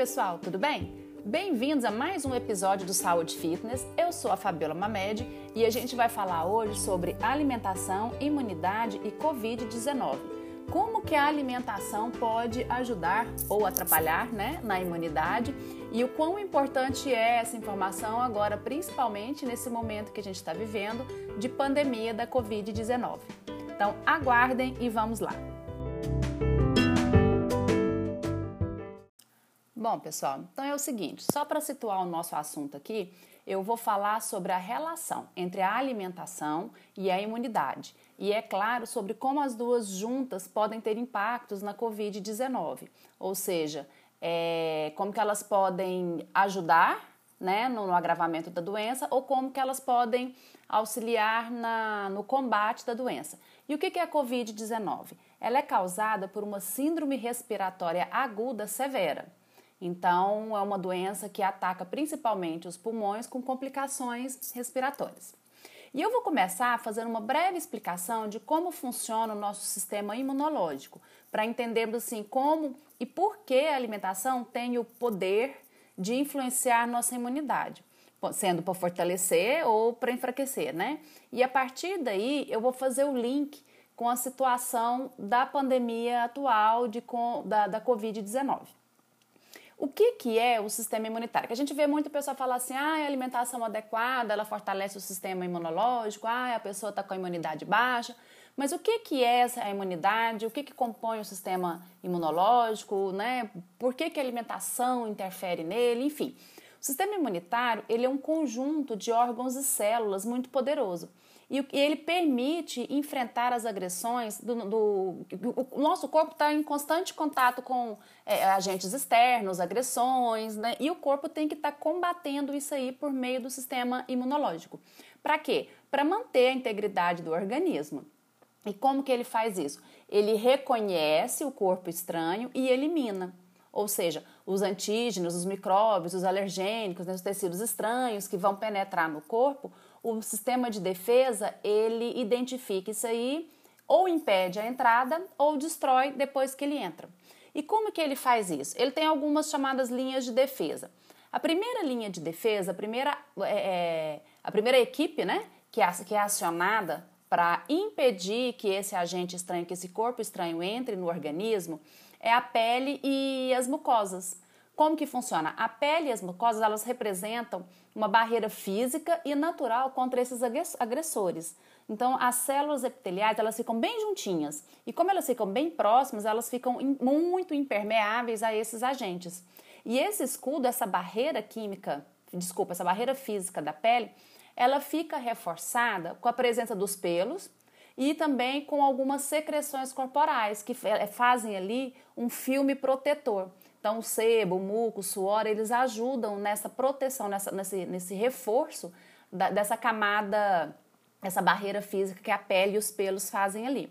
pessoal, tudo bem? Bem-vindos a mais um episódio do Saúde Fitness. Eu sou a Fabiola Mamed e a gente vai falar hoje sobre alimentação, imunidade e Covid-19. Como que a alimentação pode ajudar ou atrapalhar né, na imunidade e o quão importante é essa informação agora, principalmente nesse momento que a gente está vivendo de pandemia da Covid-19. Então aguardem e vamos lá. Bom, pessoal, então é o seguinte: só para situar o nosso assunto aqui, eu vou falar sobre a relação entre a alimentação e a imunidade. E é claro sobre como as duas juntas podem ter impactos na Covid-19, ou seja, é, como que elas podem ajudar né, no, no, agravamento da doença ou como que elas podem auxiliar na, no combate da doença. E o que, que é a Covid-19? Ela é causada por uma síndrome respiratória aguda severa. Então, é uma doença que ataca principalmente os pulmões com complicações respiratórias. E eu vou começar fazendo uma breve explicação de como funciona o nosso sistema imunológico, para entendermos assim como e por que a alimentação tem o poder de influenciar nossa imunidade, sendo para fortalecer ou para enfraquecer, né? E a partir daí eu vou fazer o link com a situação da pandemia atual de, da, da Covid-19. O que, que é o sistema imunitário? Que a gente vê muita pessoa falar assim, ah, a alimentação adequada, ela fortalece o sistema imunológico, ah, a pessoa está com a imunidade baixa. Mas o que, que é essa imunidade? O que, que compõe o sistema imunológico? Né? Por que, que a alimentação interfere nele? Enfim, o sistema imunitário ele é um conjunto de órgãos e células muito poderoso e ele permite enfrentar as agressões do, do, do o nosso corpo está em constante contato com é, agentes externos, agressões, né? E o corpo tem que estar tá combatendo isso aí por meio do sistema imunológico. Para quê? Para manter a integridade do organismo. E como que ele faz isso? Ele reconhece o corpo estranho e elimina. Ou seja, os antígenos, os micróbios, os alergênicos, né, os tecidos estranhos que vão penetrar no corpo, o sistema de defesa ele identifica isso aí ou impede a entrada ou destrói depois que ele entra. E como que ele faz isso? Ele tem algumas chamadas linhas de defesa. A primeira linha de defesa, a primeira, é, é a primeira equipe né, que, é, que é acionada para impedir que esse agente estranho, que esse corpo estranho entre no organismo, é a pele e as mucosas. Como que funciona? A pele e as mucosas, elas representam uma barreira física e natural contra esses agressores. Então, as células epiteliais, elas ficam bem juntinhas. E como elas ficam bem próximas, elas ficam muito impermeáveis a esses agentes. E esse escudo, essa barreira química, desculpa, essa barreira física da pele, ela fica reforçada com a presença dos pelos e também com algumas secreções corporais que fazem ali um filme protetor. Então, o sebo, o muco, o suor, eles ajudam nessa proteção, nessa, nesse, nesse reforço da, dessa camada, essa barreira física que a pele e os pelos fazem ali.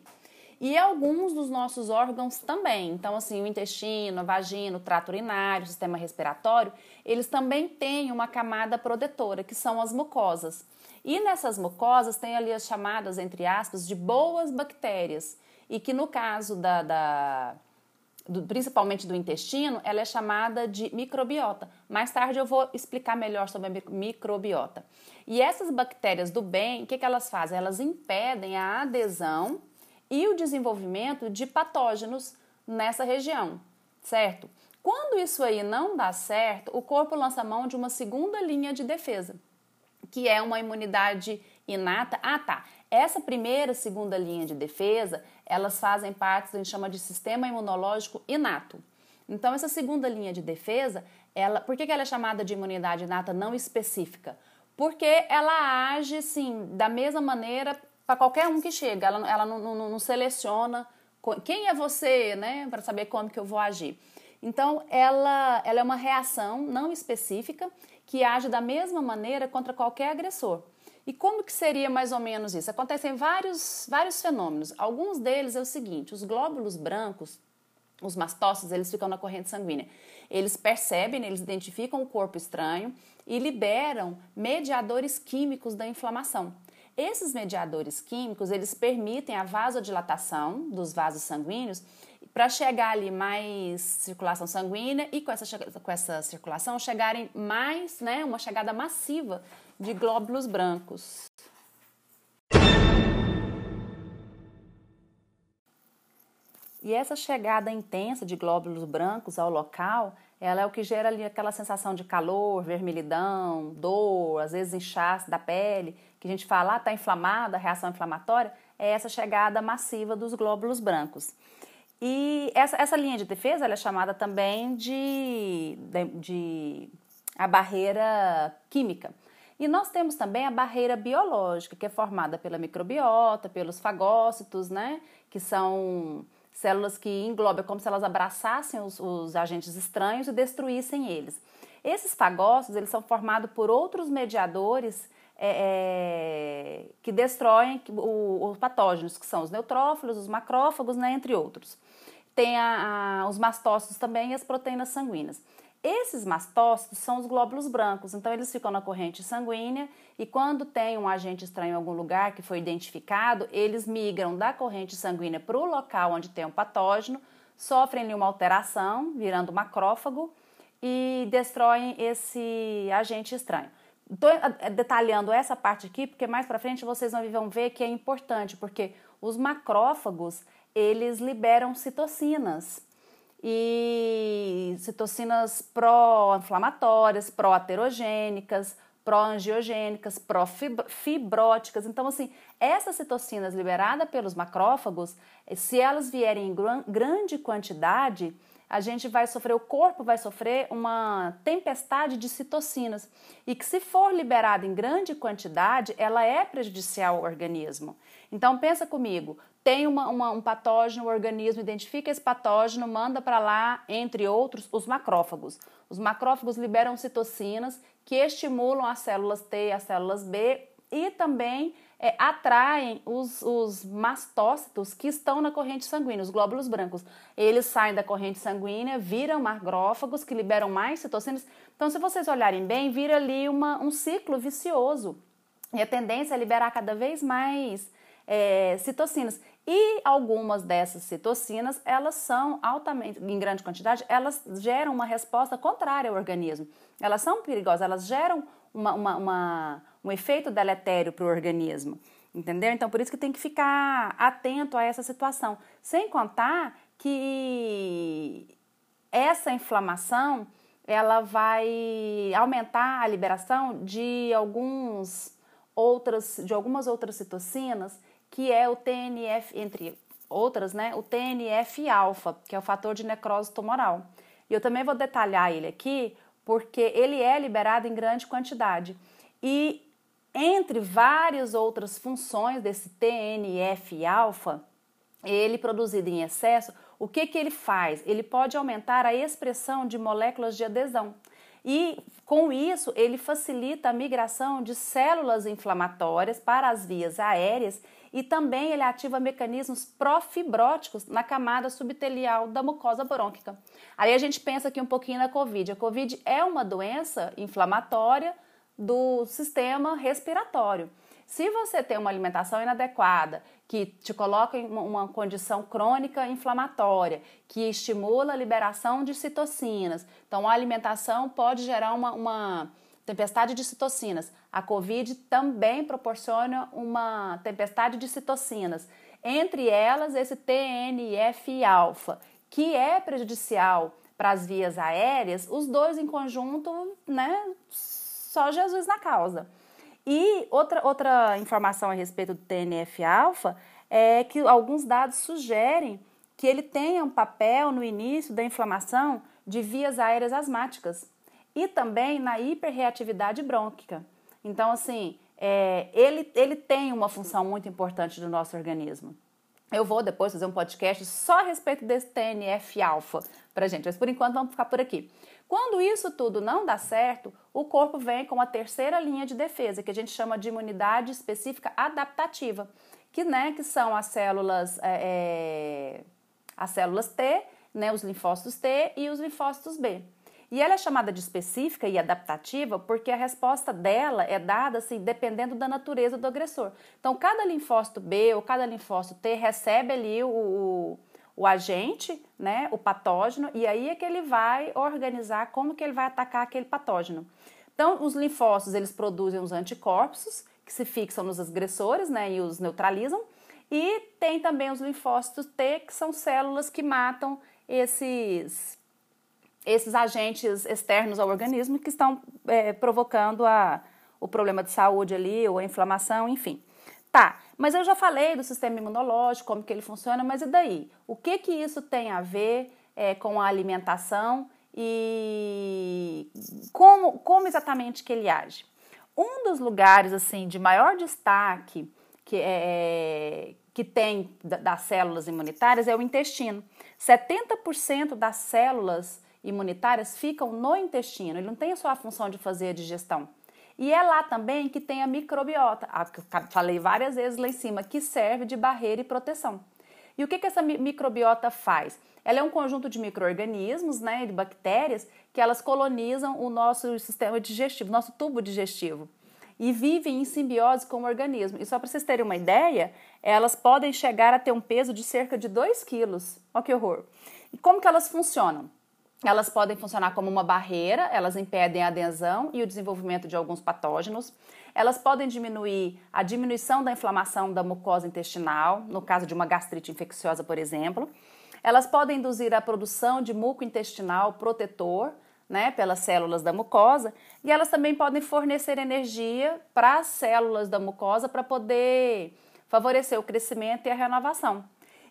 E alguns dos nossos órgãos também. Então, assim, o intestino, a vagina, o trato urinário, o sistema respiratório, eles também têm uma camada protetora, que são as mucosas. E nessas mucosas tem ali as chamadas, entre aspas, de boas bactérias. E que no caso da, da do, principalmente do intestino, ela é chamada de microbiota. Mais tarde eu vou explicar melhor sobre a microbiota. E essas bactérias do bem, o que, que elas fazem? Elas impedem a adesão e o desenvolvimento de patógenos nessa região, certo? Quando isso aí não dá certo, o corpo lança mão de uma segunda linha de defesa, que é uma imunidade inata. Ah, tá. Essa primeira, segunda linha de defesa, elas fazem parte, a gente chama de sistema imunológico inato. Então, essa segunda linha de defesa, ela, por que, ela é chamada de imunidade inata não específica? Porque ela age, sim, da mesma maneira para qualquer um que chega. Ela, ela não, não, não seleciona quem é você, né, para saber como que eu vou agir. Então, ela, ela é uma reação não específica que age da mesma maneira contra qualquer agressor. E como que seria mais ou menos isso? Acontecem vários, vários fenômenos. Alguns deles é o seguinte: os glóbulos brancos, os mastócitos, eles ficam na corrente sanguínea. Eles percebem, eles identificam o corpo estranho e liberam mediadores químicos da inflamação. Esses mediadores químicos, eles permitem a vasodilatação dos vasos sanguíneos para chegar ali mais circulação sanguínea e com essa, com essa circulação chegarem mais, né, uma chegada massiva de glóbulos brancos. E essa chegada intensa de glóbulos brancos ao local, ela é o que gera ali aquela sensação de calor, vermelhidão, dor, às vezes inchaço da pele, que a gente fala, ah, tá inflamada, reação inflamatória, é essa chegada massiva dos glóbulos brancos. E essa, essa linha de defesa é chamada também de, de, de a barreira química. E nós temos também a barreira biológica, que é formada pela microbiota, pelos fagócitos, né? Que são células que englobam, é como se elas abraçassem os, os agentes estranhos e destruíssem eles. Esses fagócitos, eles são formados por outros mediadores é, é, que destroem os patógenos, que são os neutrófilos, os macrófagos, né, entre outros. Tem a, a, os mastócitos também e as proteínas sanguíneas. Esses mastócitos são os glóbulos brancos, então eles ficam na corrente sanguínea e quando tem um agente estranho em algum lugar que foi identificado, eles migram da corrente sanguínea para o local onde tem um patógeno, sofrem uma alteração, virando macrófago e destroem esse agente estranho. Estou eh, detalhando essa parte aqui porque mais para frente vocês vão ver que é importante, porque os macrófagos eles liberam citocinas. E citocinas pró-inflamatórias, pró-aterogênicas, pró-angiogênicas, pró-fibróticas. Então, assim, essas citocinas liberadas pelos macrófagos, se elas vierem em grande quantidade, a gente vai sofrer, o corpo vai sofrer uma tempestade de citocinas e que se for liberada em grande quantidade, ela é prejudicial ao organismo. Então pensa comigo, tem uma, uma, um patógeno, o organismo identifica esse patógeno, manda para lá, entre outros, os macrófagos. Os macrófagos liberam citocinas que estimulam as células T e as células B e também é, atraem os, os mastócitos que estão na corrente sanguínea, os glóbulos brancos. Eles saem da corrente sanguínea, viram macrófagos que liberam mais citocinas. Então, se vocês olharem bem, vira ali uma, um ciclo vicioso. E a tendência é liberar cada vez mais é, citocinas. E algumas dessas citocinas, elas são altamente, em grande quantidade, elas geram uma resposta contrária ao organismo. Elas são perigosas, elas geram uma, uma, uma um efeito deletério para o organismo. Entendeu? Então, por isso que tem que ficar atento a essa situação. Sem contar que essa inflamação ela vai aumentar a liberação de alguns outras de algumas outras citocinas, que é o TNF entre outras, né? O TNF-alfa, que é o fator de necrose tumoral. E eu também vou detalhar ele aqui, porque ele é liberado em grande quantidade. E entre várias outras funções desse TNF-alfa, ele produzido em excesso, o que, que ele faz? Ele pode aumentar a expressão de moléculas de adesão. E com isso, ele facilita a migração de células inflamatórias para as vias aéreas e também ele ativa mecanismos profibróticos na camada subtelial da mucosa brônquica. Aí a gente pensa aqui um pouquinho na COVID. A COVID é uma doença inflamatória do sistema respiratório. Se você tem uma alimentação inadequada, que te coloca em uma condição crônica inflamatória, que estimula a liberação de citocinas, então a alimentação pode gerar uma, uma tempestade de citocinas. A COVID também proporciona uma tempestade de citocinas, entre elas esse TNF-alfa, que é prejudicial para as vias aéreas, os dois em conjunto, né? Só Jesus na causa. E outra, outra informação a respeito do TNF-alfa é que alguns dados sugerem que ele tenha um papel no início da inflamação de vias aéreas asmáticas e também na hiperreatividade brônquica. Então, assim, é, ele, ele tem uma função muito importante do nosso organismo. Eu vou depois fazer um podcast só a respeito desse TNF-alfa para gente, mas por enquanto vamos ficar por aqui. Quando isso tudo não dá certo, o corpo vem com a terceira linha de defesa, que a gente chama de imunidade específica adaptativa, que, né, que são as células, é, é, as células T, né, os linfócitos T e os linfócitos B. E ela é chamada de específica e adaptativa porque a resposta dela é dada assim, dependendo da natureza do agressor. Então, cada linfócito B ou cada linfócito T recebe ali o, o, o agente, né, o patógeno, e aí é que ele vai organizar como que ele vai atacar aquele patógeno. Então, os linfócitos, eles produzem os anticorpos, que se fixam nos agressores, né, e os neutralizam, e tem também os linfócitos T, que são células que matam esses, esses agentes externos ao organismo que estão é, provocando a, o problema de saúde ali, ou a inflamação, enfim. Tá, mas eu já falei do sistema imunológico, como que ele funciona, mas e daí? O que que isso tem a ver é, com a alimentação e como, como exatamente que ele age? Um dos lugares assim de maior destaque que, é, que tem das células imunitárias é o intestino. 70% das células imunitárias ficam no intestino, ele não tem só a função de fazer a digestão. E é lá também que tem a microbiota, a que eu falei várias vezes lá em cima, que serve de barreira e proteção. E o que, que essa microbiota faz? Ela é um conjunto de micro-organismos, né, de bactérias, que elas colonizam o nosso sistema digestivo, nosso tubo digestivo. E vivem em simbiose com o organismo. E só para vocês terem uma ideia, elas podem chegar a ter um peso de cerca de 2 quilos. Olha que horror! E como que elas funcionam? Elas podem funcionar como uma barreira, elas impedem a adesão e o desenvolvimento de alguns patógenos. Elas podem diminuir a diminuição da inflamação da mucosa intestinal, no caso de uma gastrite infecciosa, por exemplo. Elas podem induzir a produção de muco intestinal protetor, né, pelas células da mucosa, e elas também podem fornecer energia para as células da mucosa para poder favorecer o crescimento e a renovação.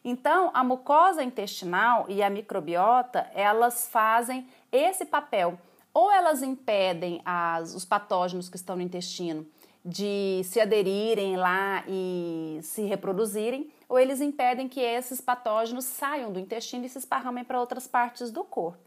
Então, a mucosa intestinal e a microbiota, elas fazem esse papel. Ou elas impedem as, os patógenos que estão no intestino de se aderirem lá e se reproduzirem, ou eles impedem que esses patógenos saiam do intestino e se esparramem para outras partes do corpo.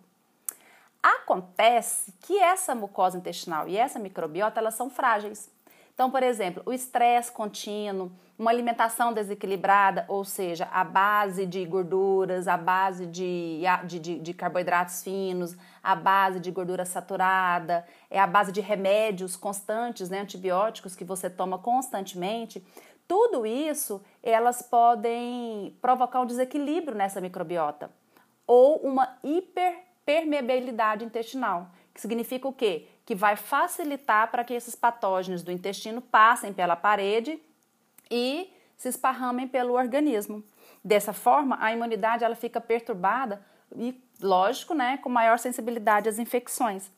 Acontece que essa mucosa intestinal e essa microbiota, elas são frágeis. Então, por exemplo, o estresse contínuo, uma alimentação desequilibrada, ou seja, a base de gorduras, a base de, de, de, de, carboidratos finos, a base de gordura saturada, é a base de remédios constantes, né, antibióticos que você toma constantemente. Tudo isso elas podem provocar um desequilíbrio nessa microbiota ou uma hiperpermeabilidade intestinal, que significa o quê? Que vai facilitar para que esses patógenos do intestino passem pela parede e se esparramem pelo organismo. Dessa forma, a imunidade ela fica perturbada e, lógico, né, com maior sensibilidade às infecções.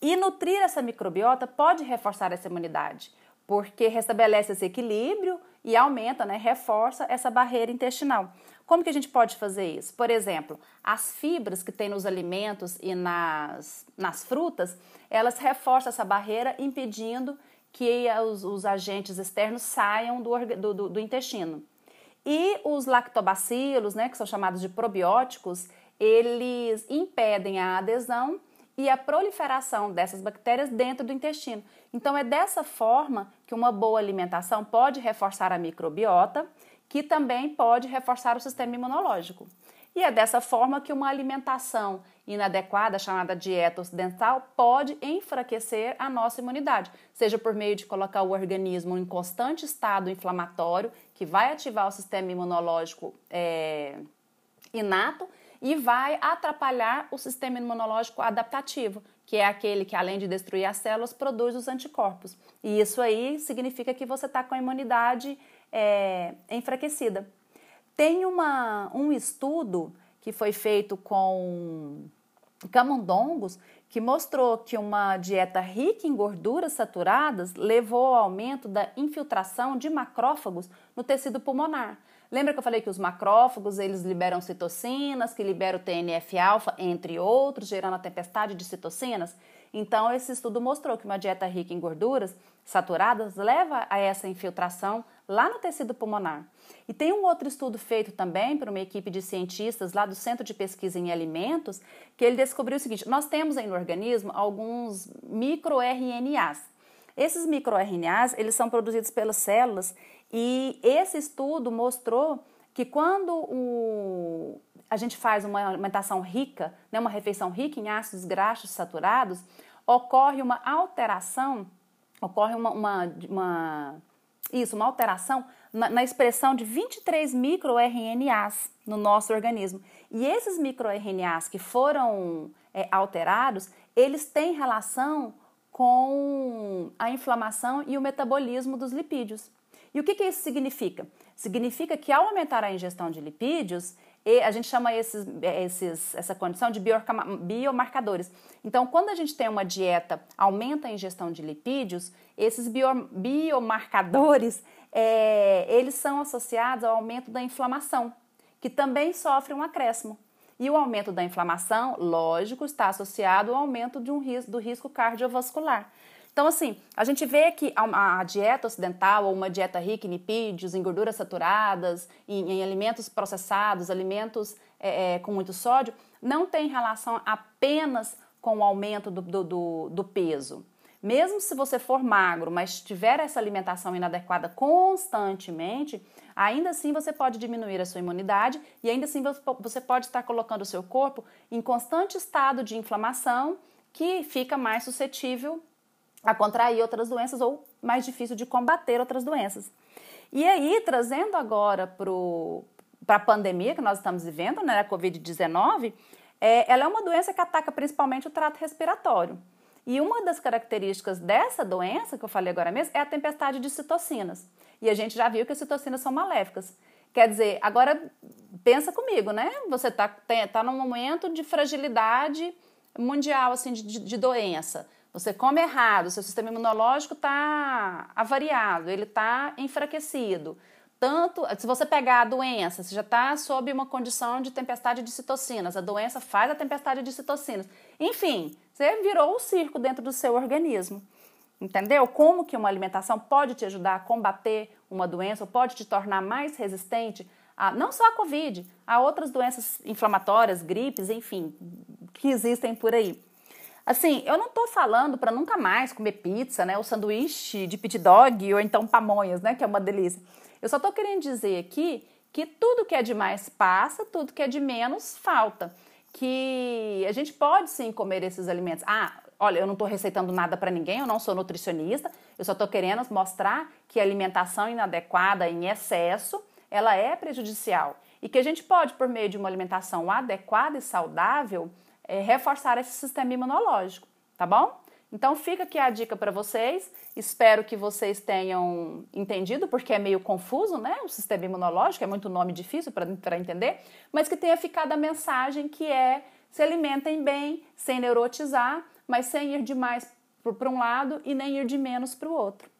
E nutrir essa microbiota pode reforçar essa imunidade, porque restabelece esse equilíbrio e aumenta, né, reforça essa barreira intestinal. Como que a gente pode fazer isso? Por exemplo, as fibras que tem nos alimentos e nas, nas frutas, elas reforçam essa barreira, impedindo que os, os agentes externos saiam do, do, do, intestino. E os lactobacilos, né, que são chamados de probióticos, eles impedem a adesão e a proliferação dessas bactérias dentro do intestino. Então, é dessa forma que uma boa alimentação pode reforçar a microbiota, que também pode reforçar o sistema imunológico. E é dessa forma que uma alimentação inadequada, chamada dieta ocidental, pode enfraquecer a nossa imunidade, seja por meio de colocar o organismo em constante estado inflamatório, que vai ativar o sistema imunológico é, inato e vai atrapalhar o sistema imunológico adaptativo, que é aquele que, além de destruir as células, produz os anticorpos. E isso aí significa que você está com a imunidade é, enfraquecida. Tem uma, um estudo que foi feito com camundongos que mostrou que uma dieta rica em gorduras saturadas levou ao aumento da infiltração de macrófagos no tecido pulmonar. Lembra que eu falei que os macrófagos eles liberam citocinas, que liberam o TNF-alfa, entre outros, gerando a tempestade de citocinas? Então, esse estudo mostrou que uma dieta rica em gorduras saturadas leva a essa infiltração lá no tecido pulmonar. E tem um outro estudo feito também por uma equipe de cientistas lá do Centro de Pesquisa em Alimentos, que ele descobriu o seguinte: nós temos aí no organismo alguns microRNAs. Esses microRNAs, eles são produzidos pelas células e esse estudo mostrou que quando o, a gente faz uma alimentação rica, né, uma refeição rica em ácidos graxos saturados, ocorre uma alteração, ocorre uma, uma, uma isso, uma alteração na, na expressão de 23 microRNAs no nosso organismo. E esses microRNAs que foram é, alterados, eles têm relação com a inflamação e o metabolismo dos lipídios. E o que, que isso significa? Significa que ao aumentar a ingestão de lipídios, a gente chama esses, esses, essa condição de biomarcadores. Então, quando a gente tem uma dieta, aumenta a ingestão de lipídios, esses bio, biomarcadores, é, eles são associados ao aumento da inflamação, que também sofre um acréscimo. E o aumento da inflamação, lógico, está associado ao aumento de um risco, do risco cardiovascular. Então, assim, a gente vê que a, dieta ocidental ou uma dieta rica em lipídios, em gorduras saturadas, em, em alimentos processados, alimentos é, é, com muito sódio, não tem relação apenas com o aumento do, do, do, do peso. Mesmo se você for magro, mas tiver essa alimentação inadequada constantemente, ainda assim você pode diminuir a sua imunidade e ainda assim você pode estar colocando o seu corpo em constante estado de inflamação que fica mais suscetível a contrair outras doenças ou mais difícil de combater outras doenças. E aí, trazendo agora para a pandemia que nós estamos vivendo, né, a Covid-19, é, ela é uma doença que ataca principalmente o trato respiratório. E uma das características dessa doença, que eu falei agora mesmo, é a tempestade de citocinas. E a gente já viu que as citocinas são maléficas. Quer dizer, agora pensa comigo, né? Você está tá num momento de fragilidade mundial, assim, de, de doença. Você come errado, seu sistema imunológico está avariado, ele está enfraquecido. Tanto, se você pegar a doença, você já está sob uma condição de tempestade de citocinas, a doença faz a tempestade de citocinas. Enfim, você virou o circo dentro do seu organismo. Entendeu? Como que uma alimentação pode te ajudar a combater uma doença ou pode te tornar mais resistente a não só a Covid, a outras doenças inflamatórias, gripes, enfim, que existem por aí. Assim, eu não tô falando para nunca mais comer pizza, né, ou sanduíche de pit dog ou então pamonhas, né, que é uma delícia. Eu só tô querendo dizer aqui que tudo que é de mais passa, tudo que é de menos falta. Que a gente pode sim comer esses alimentos. Ah, olha, eu não estou receitando nada para ninguém, eu não sou nutricionista, eu só estou querendo mostrar que alimentação inadequada em excesso, ela é prejudicial. E que a gente pode, por meio de uma alimentação adequada e saudável, é, reforçar esse sistema imunológico, tá bom? Então fica aqui a dica para vocês. Espero que vocês tenham entendido, porque é meio confuso, né? O sistema imunológico é muito nome difícil para entender, mas que tenha ficado a mensagem que é se alimentem bem, sem neurotizar, mas sem ir demais para um lado e nem ir de menos para o outro,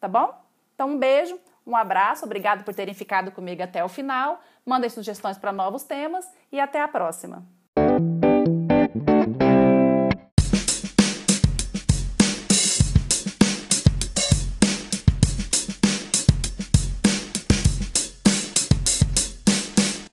tá bom? Então um beijo, um abraço, obrigado por terem ficado comigo até o final. Mandem sugestões para novos temas e até a próxima.